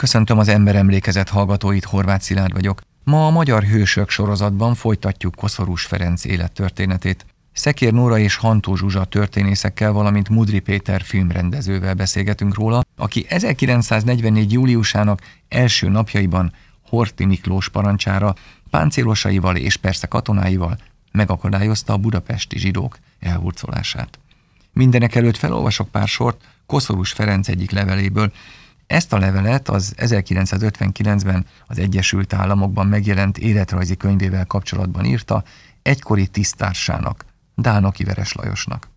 Köszöntöm az ember emlékezet hallgatóit, Horváth Szilárd vagyok. Ma a Magyar Hősök sorozatban folytatjuk Koszorús Ferenc élettörténetét. Szekér Nóra és Hantó Zsuzsa történészekkel, valamint Mudri Péter filmrendezővel beszélgetünk róla, aki 1944. júliusának első napjaiban Horti Miklós parancsára, páncélosaival és persze katonáival megakadályozta a budapesti zsidók elhurcolását. Mindenek előtt felolvasok pár sort Koszorús Ferenc egyik leveléből, ezt a levelet az 1959-ben az Egyesült Államokban megjelent életrajzi könyvével kapcsolatban írta egykori tisztársának, Dánoki Veres Lajosnak.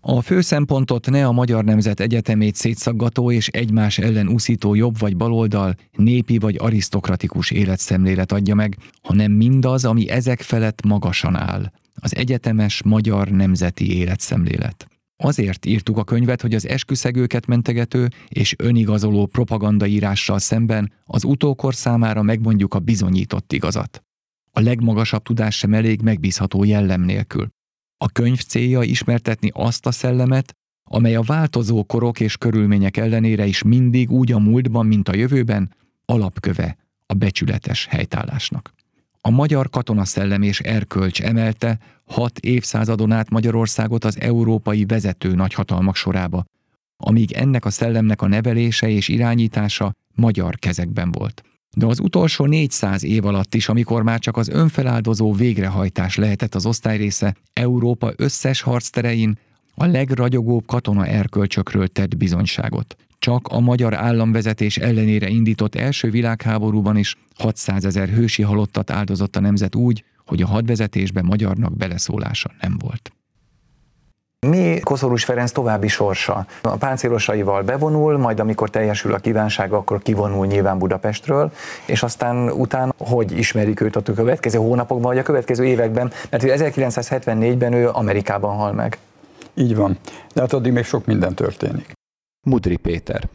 A fő szempontot ne a Magyar Nemzet Egyetemét szétszaggató és egymás ellen úszító jobb vagy baloldal, népi vagy arisztokratikus életszemlélet adja meg, hanem mindaz, ami ezek felett magasan áll, az egyetemes magyar nemzeti életszemlélet. Azért írtuk a könyvet, hogy az esküszegőket mentegető és önigazoló propagandaírással szemben az utókor számára megmondjuk a bizonyított igazat. A legmagasabb tudás sem elég megbízható jellem nélkül. A könyv célja ismertetni azt a szellemet, amely a változó korok és körülmények ellenére is mindig úgy a múltban, mint a jövőben, alapköve a becsületes helytállásnak. A magyar katonaszellem és erkölcs emelte hat évszázadon át Magyarországot az európai vezető nagyhatalmak sorába, amíg ennek a szellemnek a nevelése és irányítása magyar kezekben volt. De az utolsó 400 év alatt is, amikor már csak az önfeláldozó végrehajtás lehetett az osztályrésze, Európa összes harcterein a legragyogóbb katona erkölcsökről tett bizonyságot. Csak a magyar államvezetés ellenére indított első világháborúban is 600 ezer hősi halottat áldozott a nemzet úgy, hogy a hadvezetésbe magyarnak beleszólása nem volt. Mi Koszorús Ferenc további sorsa? A páncélosaival bevonul, majd amikor teljesül a kívánsága, akkor kivonul nyilván Budapestről, és aztán utána hogy ismerik őt a következő hónapokban, vagy a következő években, mert 1974-ben ő Amerikában hal meg. Így van, de hát addig még sok minden történik. Mudri Péter.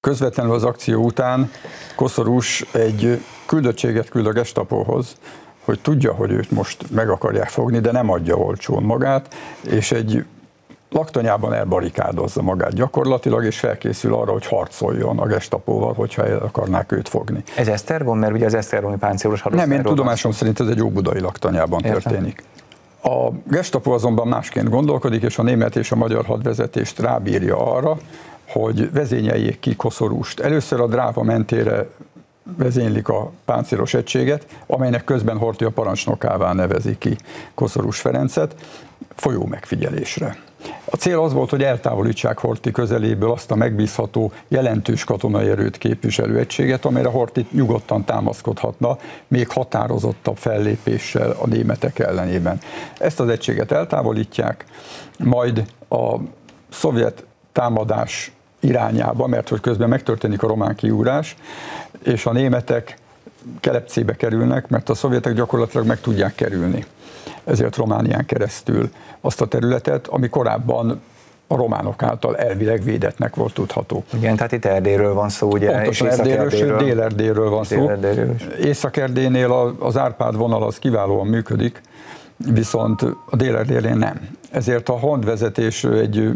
Közvetlenül az akció után Koszorús egy küldöttséget küld a gestapóhoz, hogy tudja, hogy őt most meg akarják fogni, de nem adja olcsón magát, és egy laktanyában elbarikádozza magát gyakorlatilag, és felkészül arra, hogy harcoljon a gestapóval, hogyha el akarnák őt fogni. Ez Esztergom, mert ugye az Esztergomi páncélos Nem, én tudomásom szerint ez egy óbudai laktanyában Értem. történik. A gestapo azonban másként gondolkodik, és a német és a magyar hadvezetést rábírja arra, hogy vezényeljék ki koszorúst. Először a dráva mentére vezénylik a páncélos egységet, amelynek közben Horthy a parancsnokává nevezi ki Koszorús Ferencet, folyó megfigyelésre. A cél az volt, hogy eltávolítsák Horti közeléből azt a megbízható, jelentős katonai erőt képviselő egységet, amelyre Horti nyugodtan támaszkodhatna, még határozottabb fellépéssel a németek ellenében. Ezt az egységet eltávolítják, majd a szovjet támadás irányába, mert hogy közben megtörténik a román kiúrás, és a németek kelepcébe kerülnek, mert a szovjetek gyakorlatilag meg tudják kerülni. Ezért Románián keresztül azt a területet, ami korábban a románok által elvileg védetnek volt tudható. Igen, tehát itt Erdélyről van szó, ugye? Pontosan Erdélyről, sőt Dél-Erdélyről van szó. Észak-Erdélynél az Árpád vonal az kiválóan működik, viszont a dél nem. Ezért a hadvezetés egy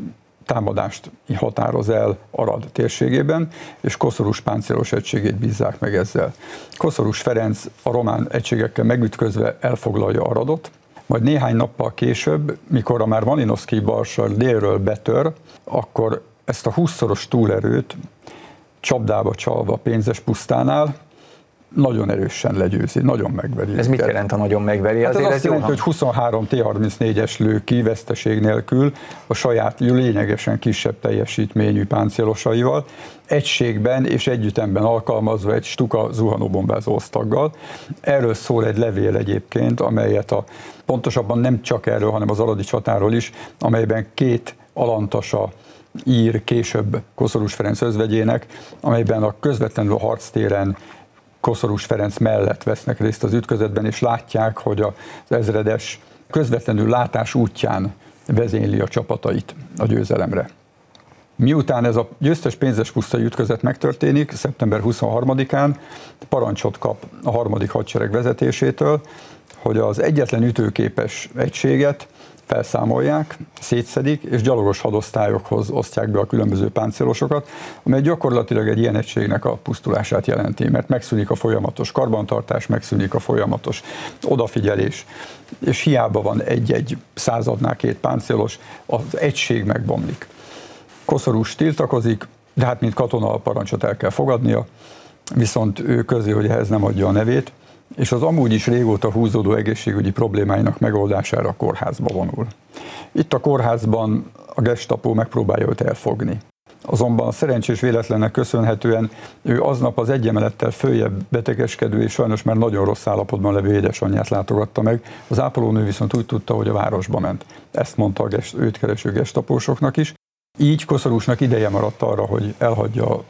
támadást határoz el Arad térségében, és Koszorús páncélos egységét bízzák meg ezzel. Koszorús Ferenc a román egységekkel megütközve elfoglalja Aradot, majd néhány nappal később, mikor a már Malinowski balsar délről betör, akkor ezt a 20-szoros túlerőt csapdába csalva pénzes pusztánál nagyon erősen legyőzi, nagyon megveri. Ez mit jelent a nagyon megveri? Hát Azért ez azt jelenti, hogy 23 T-34-es lő ki veszteség nélkül a saját lényegesen kisebb teljesítményű páncélosaival, egységben és együttemben alkalmazva egy stuka zuhanóbombázó osztaggal. Erről szól egy levél egyébként, amelyet a, pontosabban nem csak erről, hanem az Aladi csatáról is, amelyben két alantasa ír később Koszorús Ferenc özvegyének, amelyben a közvetlenül a harctéren Koszorús Ferenc mellett vesznek részt az ütközetben, és látják, hogy az ezredes közvetlenül látás útján vezényli a csapatait a győzelemre. Miután ez a győztes pénzes pusztai ütközet megtörténik, szeptember 23-án parancsot kap a harmadik hadsereg vezetésétől, hogy az egyetlen ütőképes egységet felszámolják, szétszedik, és gyalogos hadosztályokhoz osztják be a különböző páncélosokat, amely gyakorlatilag egy ilyen egységnek a pusztulását jelenti, mert megszűnik a folyamatos karbantartás, megszűnik a folyamatos odafigyelés, és hiába van egy-egy századnál két páncélos, az egység megbomlik. Koszorús tiltakozik, de hát mint katona a parancsot el kell fogadnia, viszont ő közé, hogy ehhez nem adja a nevét, és az amúgy is régóta húzódó egészségügyi problémáinak megoldására a kórházba vonul. Itt a kórházban a gestapó megpróbálja őt elfogni. Azonban szerencsés véletlennek köszönhetően ő aznap az egyemelettel följebb betegeskedő és sajnos már nagyon rossz állapotban levő édesanyját látogatta meg. Az ápolónő viszont úgy tudta, hogy a városba ment. Ezt mondta a gest, őt kereső gestapósoknak is. Így Koszorúsnak ideje maradt arra, hogy elhagyja a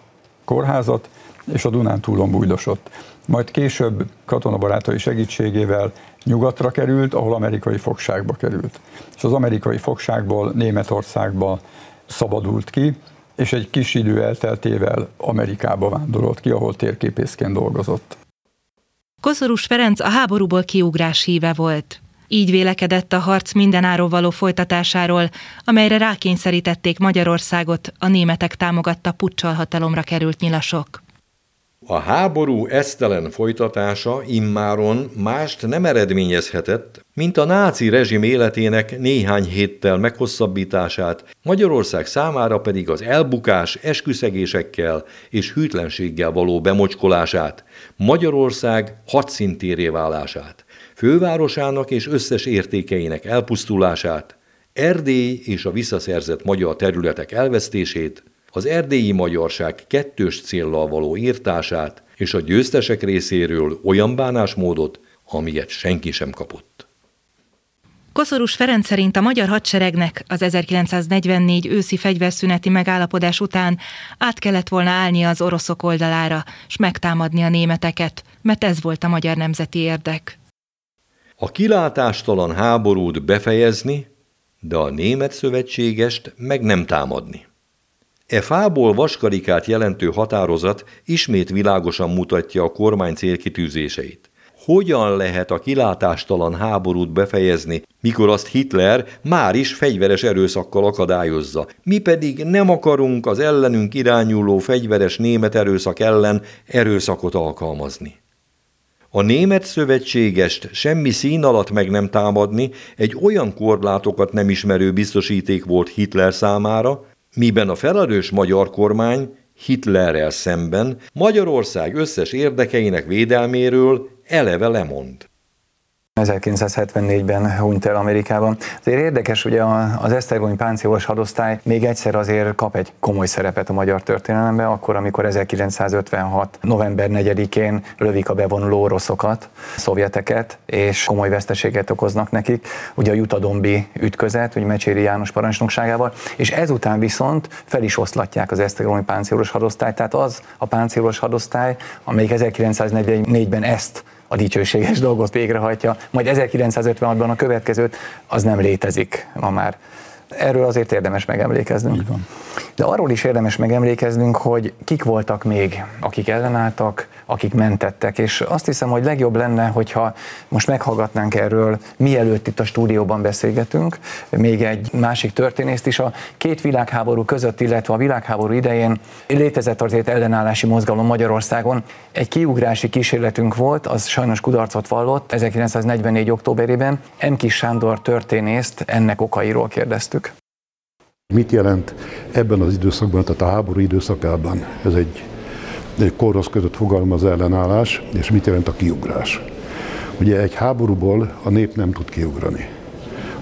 kórházat, és a Dunán túlon bújdosott. Majd később katonabarátai segítségével nyugatra került, ahol amerikai fogságba került. És az amerikai fogságból Németországba szabadult ki, és egy kis idő elteltével Amerikába vándorolt ki, ahol térképészként dolgozott. Koszorús Ferenc a háborúból kiugrás híve volt. Így vélekedett a harc mindenáról való folytatásáról, amelyre rákényszerítették Magyarországot a németek támogatta puccsal hatalomra került nyilasok. A háború esztelen folytatása immáron mást nem eredményezhetett, mint a náci rezsim életének néhány héttel meghosszabbítását, Magyarország számára pedig az elbukás esküszegésekkel és hűtlenséggel való bemocskolását, Magyarország hadszintéré válását, fővárosának és összes értékeinek elpusztulását, Erdély és a visszaszerzett magyar területek elvesztését, az erdélyi magyarság kettős céllal való írtását és a győztesek részéről olyan bánásmódot, amilyet senki sem kapott. Koszorús Ferenc szerint a magyar hadseregnek az 1944 őszi fegyverszüneti megállapodás után át kellett volna állni az oroszok oldalára, s megtámadni a németeket, mert ez volt a magyar nemzeti érdek. A kilátástalan háborút befejezni, de a német szövetségest meg nem támadni. E fából vaskarikát jelentő határozat ismét világosan mutatja a kormány célkitűzéseit. Hogyan lehet a kilátástalan háborút befejezni, mikor azt Hitler már is fegyveres erőszakkal akadályozza, mi pedig nem akarunk az ellenünk irányuló fegyveres német erőszak ellen erőszakot alkalmazni. A német szövetségest semmi szín alatt meg nem támadni egy olyan korlátokat nem ismerő biztosíték volt Hitler számára, miben a felerős magyar kormány Hitlerrel szemben Magyarország összes érdekeinek védelméről eleve lemond. 1974-ben hunyt el Amerikában. Azért érdekes, ugye az Esztergomi páncélos hadosztály még egyszer azért kap egy komoly szerepet a magyar történelemben, akkor, amikor 1956. november 4-én lövik a bevonuló oroszokat, szovjeteket, és komoly veszteséget okoznak nekik, ugye a Jutadombi ütközet, ugye Mecséri János parancsnokságával, és ezután viszont fel is oszlatják az Esztergomi páncélos hadosztályt, tehát az a páncélos hadosztály, amelyik 1944-ben ezt a dicsőséges dolgot végrehajtja, majd 1956-ban a következőt, az nem létezik ma már. Erről azért érdemes megemlékeznünk. De arról is érdemes megemlékeznünk, hogy kik voltak még, akik ellenálltak, akik mentettek, és azt hiszem, hogy legjobb lenne, hogyha most meghallgatnánk erről, mielőtt itt a stúdióban beszélgetünk, még egy másik történészt is. A két világháború között, illetve a világháború idején létezett azért ellenállási mozgalom Magyarországon. Egy kiugrási kísérletünk volt, az sajnos kudarcot vallott 1944. októberében. M. Kis Sándor történészt ennek okairól kérdeztük. Mit jelent ebben az időszakban, tehát a háború időszakában? Ez egy, egy korosz között fogalmaz ellenállás, és mit jelent a kiugrás? Ugye egy háborúból a nép nem tud kiugrani.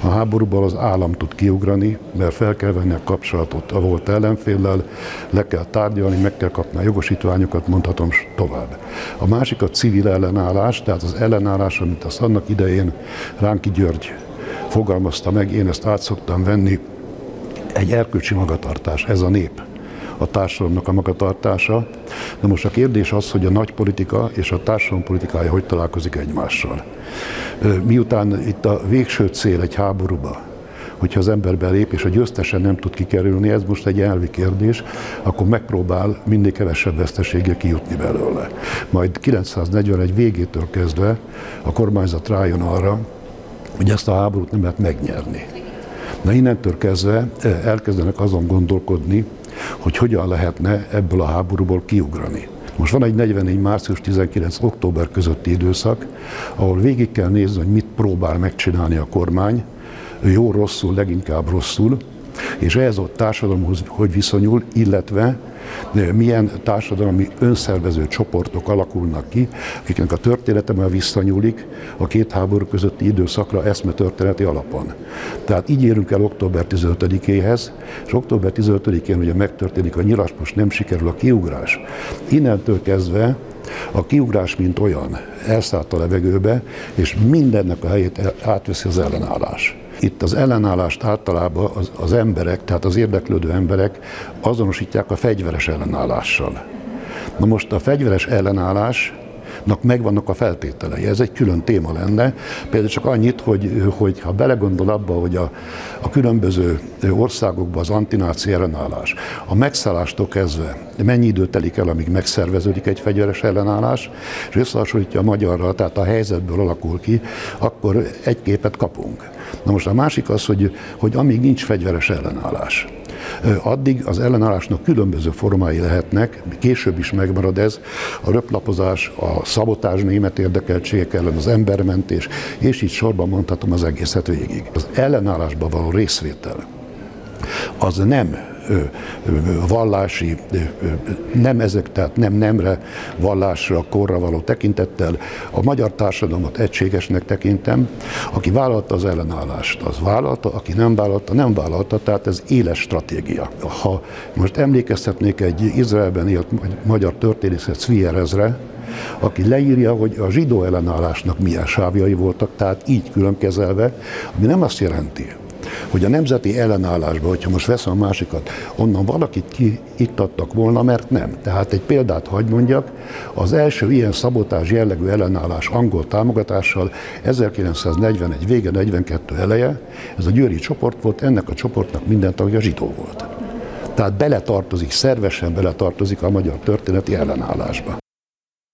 A háborúból az állam tud kiugrani, mert fel kell venni a kapcsolatot a volt ellenféllel, le kell tárgyalni, meg kell kapni a jogosítványokat, mondhatom tovább. A másik a civil ellenállás, tehát az ellenállás, amit azt annak idején Ránki György fogalmazta meg, én ezt át szoktam venni, egy erkölcsi magatartás, ez a nép a társadalomnak a magatartása. De most a kérdés az, hogy a nagy politika és a társadalom politikája hogy találkozik egymással. Miután itt a végső cél egy háborúba, hogyha az ember belép, és a győztesen nem tud kikerülni, ez most egy elvi kérdés, akkor megpróbál mindig kevesebb veszteséggel kijutni belőle. Majd 941 végétől kezdve a kormányzat rájön arra, hogy ezt a háborút nem lehet megnyerni Na innentől kezdve elkezdenek azon gondolkodni, hogy hogyan lehetne ebből a háborúból kiugrani. Most van egy 44 március 19 október közötti időszak, ahol végig kell nézni, hogy mit próbál megcsinálni a kormány, jó, rosszul, leginkább rosszul, és ehhez a társadalomhoz hogy viszonyul, illetve milyen társadalmi önszervező csoportok alakulnak ki, akiknek a története már visszanyúlik a két háború közötti időszakra eszme történeti alapon. Tehát így érünk el október 15-éhez, és október 15-én ugye megtörténik a nyilas, most nem sikerül a kiugrás. Innentől kezdve a kiugrás, mint olyan, elszállt a levegőbe, és mindennek a helyét átveszi az ellenállás. Itt az ellenállást általában az, az emberek, tehát az érdeklődő emberek azonosítják a fegyveres ellenállással. Na most a fegyveres ellenállás megvannak a feltételei. Ez egy külön téma lenne. Például csak annyit, hogy, hogy ha belegondol abba, hogy a, a különböző országokban az antináci ellenállás, a megszállástól kezdve mennyi idő telik el, amíg megszerveződik egy fegyveres ellenállás, és összehasonlítja a magyarra, tehát a helyzetből alakul ki, akkor egy képet kapunk. Na most a másik az, hogy, hogy amíg nincs fegyveres ellenállás, addig az ellenállásnak különböző formái lehetnek, később is megmarad ez, a röplapozás, a szabotás német érdekeltségek ellen, az embermentés, és így sorban mondhatom az egészet végig. Az ellenállásban való részvétel az nem vallási, nem ezek, tehát nem nemre, vallásra, korra való tekintettel. A magyar társadalmat egységesnek tekintem. Aki vállalta az ellenállást, az vállalta, aki nem vállalta, nem vállalta, tehát ez éles stratégia. Ha most emlékeztetnék egy Izraelben élt magyar történészet Svierezre, aki leírja, hogy a zsidó ellenállásnak milyen sávjai voltak, tehát így külön kezelve, ami nem azt jelenti, hogy a nemzeti ellenállásban, hogyha most veszem a másikat, onnan valakit kiiktattak volna, mert nem. Tehát egy példát hagy mondjak, az első ilyen szabotás jellegű ellenállás angol támogatással 1941 vége, 42 eleje, ez a győri csoport volt, ennek a csoportnak minden tagja zsidó volt. Tehát beletartozik, szervesen beletartozik a magyar történeti ellenállásba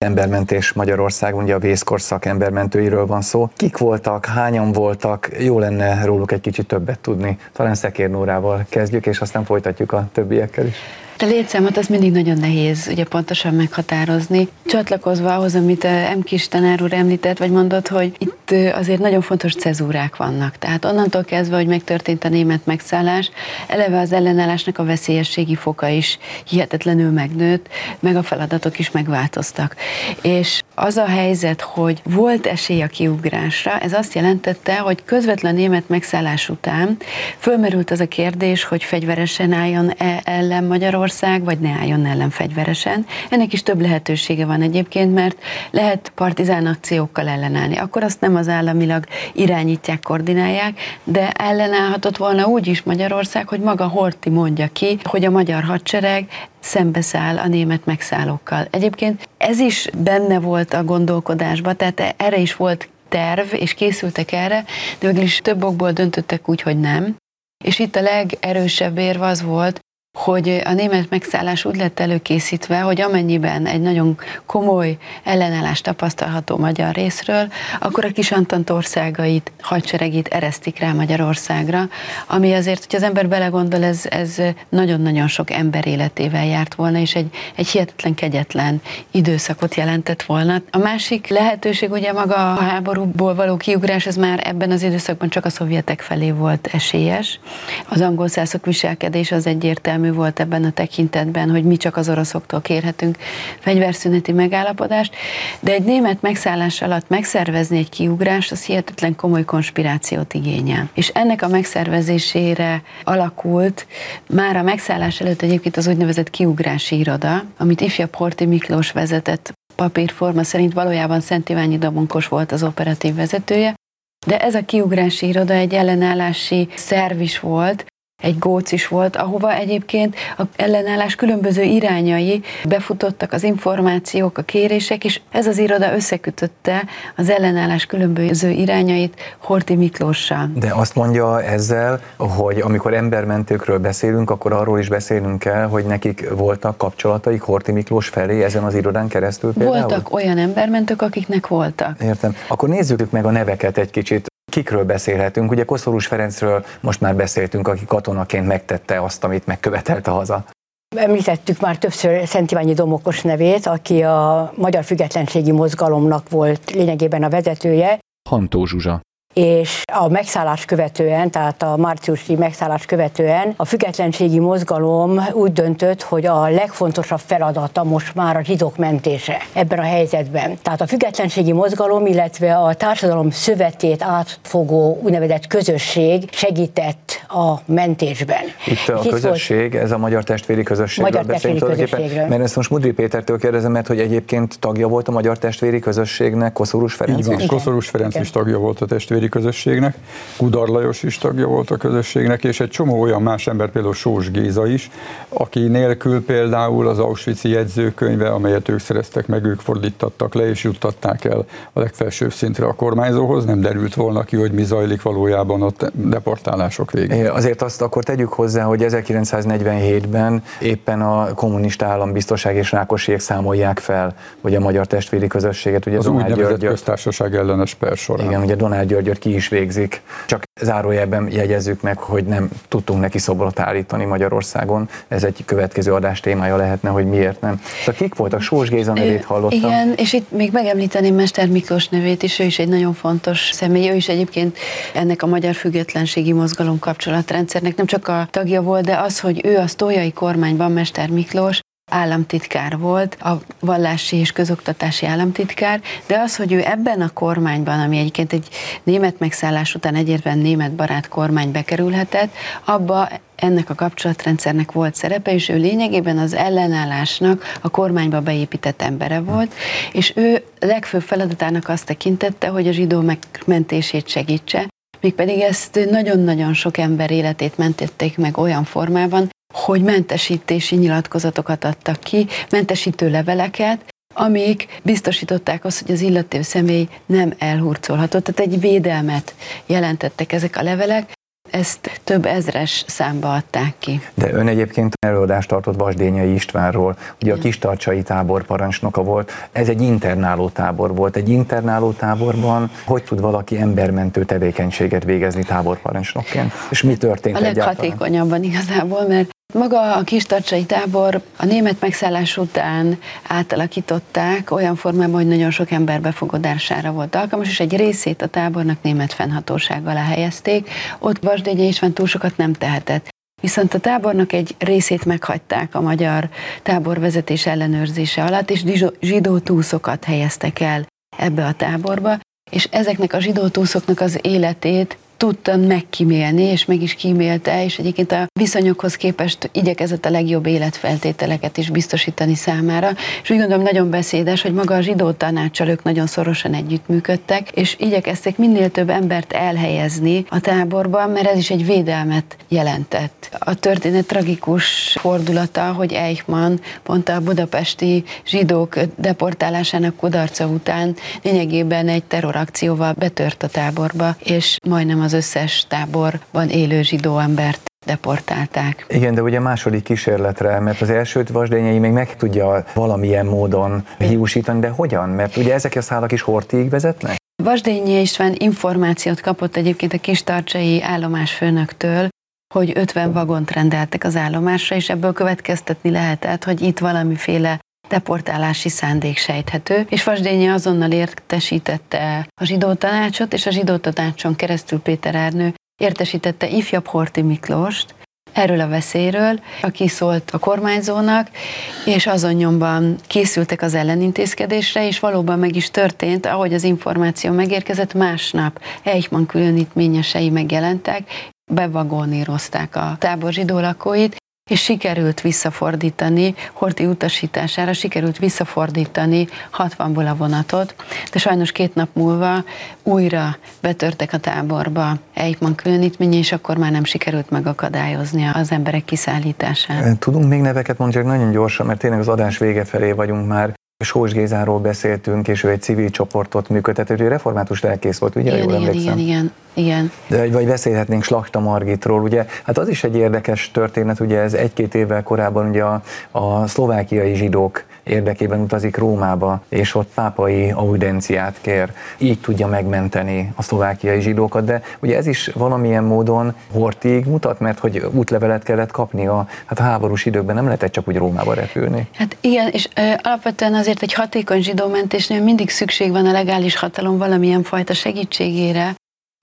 embermentés Magyarország, ugye a vészkorszak embermentőiről van szó. Kik voltak, hányan voltak, jó lenne róluk egy kicsit többet tudni. Talán Szekér Nórával kezdjük, és aztán folytatjuk a többiekkel is. A létszámot az mindig nagyon nehéz ugye pontosan meghatározni. Csatlakozva ahhoz, amit eh, M. Kis tanár úr említett, vagy mondott, hogy itt eh, azért nagyon fontos cezúrák vannak. Tehát onnantól kezdve, hogy megtörtént a német megszállás, eleve az ellenállásnak a veszélyességi foka is hihetetlenül megnőtt, meg a feladatok is megváltoztak. És az a helyzet, hogy volt esély a kiugrásra, ez azt jelentette, hogy közvetlen német megszállás után fölmerült az a kérdés, hogy fegyveresen álljon -e ellen Magyarország, vagy ne álljon ellen fegyveresen. Ennek is több lehetősége van egyébként, mert lehet partizán akciókkal ellenállni. Akkor azt nem az államilag irányítják, koordinálják, de ellenállhatott volna úgy is Magyarország, hogy maga Horti mondja ki, hogy a magyar hadsereg szembeszáll a német megszállókkal. Egyébként ez is benne volt a gondolkodásban, tehát erre is volt terv, és készültek erre, de végül is több okból döntöttek úgy, hogy nem. És itt a legerősebb érv az volt, hogy a német megszállás úgy lett előkészítve, hogy amennyiben egy nagyon komoly ellenállás tapasztalható magyar részről, akkor a kis Antant országait, hadseregét eresztik rá Magyarországra, ami azért, hogy az ember belegondol, ez, ez nagyon-nagyon sok ember életével járt volna, és egy, egy hihetetlen kegyetlen időszakot jelentett volna. A másik lehetőség ugye maga a háborúból való kiugrás, ez már ebben az időszakban csak a szovjetek felé volt esélyes. Az angol szászok viselkedés az egyértelmű egyértelmű volt ebben a tekintetben, hogy mi csak az oroszoktól kérhetünk fegyverszüneti megállapodást, de egy német megszállás alatt megszervezni egy kiugrást, az hihetetlen komoly konspirációt igényel. És ennek a megszervezésére alakult már a megszállás előtt egyébként az úgynevezett kiugrási iroda, amit ifjabb Horti Miklós vezetett papírforma szerint valójában Szent Iványi Dabonkos volt az operatív vezetője, de ez a kiugrási iroda egy ellenállási szerv is volt, egy góc is volt, ahova egyébként a ellenállás különböző irányai befutottak az információk, a kérések, és ez az iroda összekötötte az ellenállás különböző irányait Horti Miklóssal. De azt mondja ezzel, hogy amikor embermentőkről beszélünk, akkor arról is beszélünk kell, hogy nekik voltak kapcsolataik Horti Miklós felé ezen az irodán keresztül például? Voltak olyan embermentők, akiknek voltak. Értem. Akkor nézzük meg a neveket egy kicsit. Kikről beszélhetünk? Ugye Koszorús Ferencről most már beszéltünk, aki katonaként megtette azt, amit megkövetelte haza. Említettük már többször Szent Iványi Domokos nevét, aki a Magyar Függetlenségi Mozgalomnak volt lényegében a vezetője. Hantó Zsuzsa és a megszállás követően, tehát a márciusi megszállás követően a függetlenségi mozgalom úgy döntött, hogy a legfontosabb feladata most már a zsidók mentése ebben a helyzetben. Tehát a függetlenségi mozgalom, illetve a társadalom szövetét átfogó úgynevezett közösség segített a mentésben. Itt a Itt közösség, volt, ez a Magyar Testvéri Közösségről Magyar Testvéri Közösségről. Mert ezt most Mudri Pétertől kérdezem, mert hogy egyébként tagja volt a Magyar Testvéri Közösségnek Koszorús Ferenc Így van, Koszorús Ferenc is tagja volt a testvéri közösségnek, Kudar Lajos is tagja volt a közösségnek, és egy csomó olyan más ember, például Sós Géza is, aki nélkül például az Auschwitz-i jegyzőkönyve, amelyet ők szereztek meg, ők fordítattak le, és juttatták el a legfelsőbb szintre a kormányzóhoz, nem derült volna ki, hogy mi zajlik valójában a deportálások végén. Azért azt akkor tegyük hozzá, hogy 1947-ben éppen a kommunista állambiztonság és Rákosiék számolják fel, hogy a magyar testvéri közösséget, ugye az Donald úgynevezett köztársaság ellenes per során. Igen, ugye Donald György ki is végzik. Csak zárójelben jegyezzük meg, hogy nem tudtunk neki szobrot állítani Magyarországon. Ez egy következő adás témája lehetne, hogy miért nem. Tehát kik voltak? Sós Géza nevét hallottam. Igen, és itt még megemlíteném Mester Miklós nevét is, ő is egy nagyon fontos személy. Ő is egyébként ennek a magyar függetlenségi mozgalom kapcsolatrendszernek nem csak a tagja volt, de az, hogy ő a sztójai kormányban, Mester Miklós, államtitkár volt, a vallási és közoktatási államtitkár, de az, hogy ő ebben a kormányban, ami egyébként egy német megszállás után egyértelműen német barát kormány bekerülhetett, abba ennek a kapcsolatrendszernek volt szerepe, és ő lényegében az ellenállásnak a kormányba beépített embere volt, és ő legfőbb feladatának azt tekintette, hogy a zsidó megmentését segítse, mégpedig ezt nagyon-nagyon sok ember életét mentették meg olyan formában, hogy mentesítési nyilatkozatokat adtak ki, mentesítő leveleket, amik biztosították azt, hogy az illető személy nem elhurcolhatott. Tehát egy védelmet jelentettek ezek a levelek, ezt több ezres számba adták ki. De ön egyébként előadást tartott Vasdényai Istvánról, ugye a Kistarcsai tábor parancsnoka volt, ez egy internáló tábor volt. Egy internáló táborban hogy tud valaki embermentő tevékenységet végezni táborparancsnokként? És mi történt A leghatékonyabban igazából, mert maga a kis tartsai tábor a német megszállás után átalakították olyan formában, hogy nagyon sok ember befogadására volt alkalmas, és egy részét a tábornak német fennhatóság alá helyezték. Ott Vasdénye István túl sokat nem tehetett. Viszont a tábornak egy részét meghagyták a magyar táborvezetés ellenőrzése alatt, és zsidó túszokat helyeztek el ebbe a táborba, és ezeknek a zsidó túszoknak az életét tudtam megkímélni, és meg is kímélte, és egyébként a viszonyokhoz képest igyekezett a legjobb életfeltételeket is biztosítani számára. És úgy gondolom nagyon beszédes, hogy maga a zsidó tanácsal ők nagyon szorosan együttműködtek, és igyekeztek minél több embert elhelyezni a táborban, mert ez is egy védelmet jelentett. A történet tragikus fordulata, hogy Eichmann pont a budapesti zsidók deportálásának kudarca után lényegében egy terrorakcióval betört a táborba, és majdnem az összes táborban élő zsidó embert deportálták. Igen, de ugye második kísérletre, mert az elsőt Vasdényei még meg tudja valamilyen módon hiúsítani, de hogyan? Mert ugye ezek a szálak is Hortiig vezetnek? Vasdényi István információt kapott egyébként a kistarcsai állomásfőnöktől, hogy 50 vagont rendeltek az állomásra, és ebből következtetni lehetett, hogy itt valamiféle deportálási szándék sejthető, és Vasdényi azonnal értesítette a zsidó tanácsot, és a zsidó tanácson keresztül Péter Ernő értesítette ifjabb Horti Miklóst, erről a veszélyről, aki szólt a kormányzónak, és azon nyomban készültek az ellenintézkedésre, és valóban meg is történt, ahogy az információ megérkezett, másnap Eichmann különítményesei megjelentek, bevagonírozták a tábor zsidó lakóit, és sikerült visszafordítani, Horti utasítására sikerült visszafordítani 60-ból a vonatot, de sajnos két nap múlva újra betörtek a táborba Eichmann különítménye, és akkor már nem sikerült megakadályozni az emberek kiszállítását. Tudunk még neveket mondani, csak nagyon gyorsan, mert tényleg az adás vége felé vagyunk már. Sós Gézáról beszéltünk, és ő egy civil csoportot működtető, ő református lelkész volt, ugye? Igen, igen, igen, igen, igen. De, vagy beszélhetnénk Slakta Margitról, ugye? Hát az is egy érdekes történet, ugye ez egy-két évvel korábban ugye a, a szlovákiai zsidók érdekében utazik Rómába, és ott pápai audenciát kér. Így tudja megmenteni a szlovákiai zsidókat, de ugye ez is valamilyen módon hortig mutat, mert hogy útlevelet kellett kapni a, hát a háborús időkben nem lehetett csak úgy Rómába repülni. Hát igen, és ö, alapvetően azért egy hatékony zsidómentésnél mindig szükség van a legális hatalom valamilyen fajta segítségére,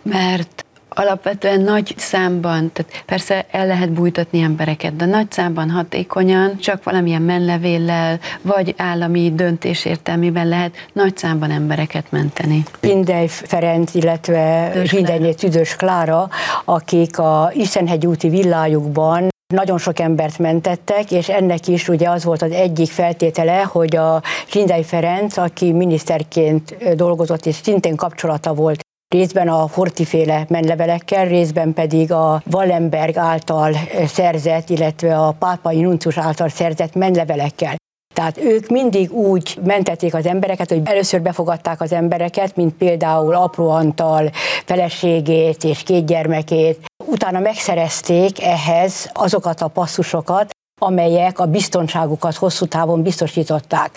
mert alapvetően nagy számban, tehát persze el lehet bújtatni embereket, de nagy számban hatékonyan, csak valamilyen menlevéllel, vagy állami döntés értelmében lehet nagy számban embereket menteni. Indej Ferenc, illetve Zsindenyé Tüdös Klára, akik a Istenhegy úti villájukban nagyon sok embert mentettek, és ennek is ugye az volt az egyik feltétele, hogy a Zsindei Ferenc, aki miniszterként dolgozott, és szintén kapcsolata volt részben a Hortiféle menlevelekkel, részben pedig a Wallenberg által szerzett, illetve a pápai nuncus által szerzett menlevelekkel. Tehát ők mindig úgy mentették az embereket, hogy először befogadták az embereket, mint például apró Antal feleségét és két gyermekét. Utána megszerezték ehhez azokat a passzusokat, amelyek a biztonságukat hosszú távon biztosították.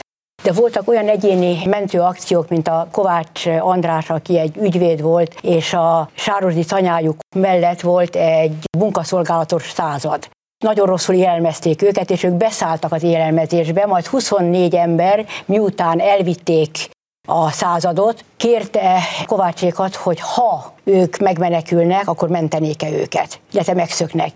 De voltak olyan egyéni mentőakciók, mint a Kovács András, aki egy ügyvéd volt, és a Sárosdi tanyájuk mellett volt egy munkaszolgálatos század. Nagyon rosszul élelmezték őket, és ők beszálltak az élelmezésbe, majd 24 ember, miután elvitték a századot, kérte Kovácsékat, hogy ha ők megmenekülnek, akkor mentenék-e őket, illetve megszöknek.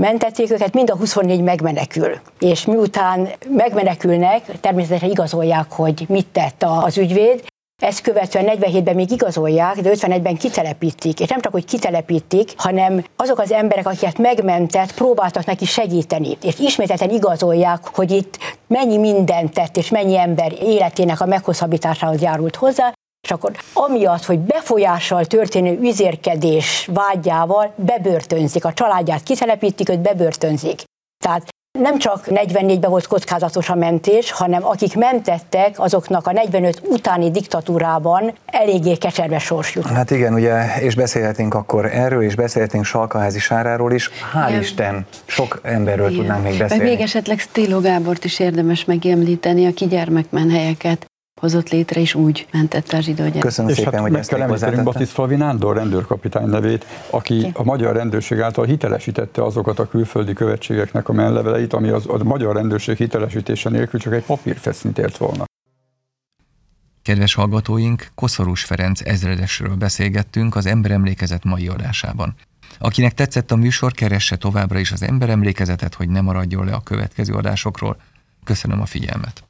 Mentették őket, mind a 24 megmenekül. És miután megmenekülnek, természetesen igazolják, hogy mit tett az ügyvéd, ezt követően 47-ben még igazolják, de 51-ben kitelepítik. És nem csak, hogy kitelepítik, hanem azok az emberek, akiket megmentett, próbáltak neki segíteni. És ismételten igazolják, hogy itt mennyi mindent tett, és mennyi ember életének a meghosszabbításához járult hozzá, és akkor amiatt, hogy befolyással történő üzérkedés vágyával bebörtönzik, a családját kitelepítik, őt bebörtönzik. Tehát nem csak 44-ben volt kockázatos a mentés, hanem akik mentettek, azoknak a 45 utáni diktatúrában eléggé keserve sors jut. Hát igen, ugye, és beszélhetünk akkor erről, és beszélhetünk Salkaházi Sáráról is. Hál' igen. Isten, sok emberről igen. tudnánk még beszélni. Meg még esetleg Stiló Gábort is érdemes megemlíteni, aki gyermekmenhelyeket hozott létre, és úgy mentette a zsidó gyereket. Köszönöm és szépen, hát hogy meg kell említenünk Batiszlavi Nándor rendőrkapitány nevét, aki Ki? a magyar rendőrség által hitelesítette azokat a külföldi követségeknek a menleveleit, ami az, a magyar rendőrség hitelesítése nélkül csak egy papírfesznit ért volna. Kedves hallgatóink, Koszorús Ferenc ezredesről beszélgettünk az Emberemlékezet mai adásában. Akinek tetszett a műsor, keresse továbbra is az emberemlékezetet, hogy ne maradjon le a következő adásokról. Köszönöm a figyelmet!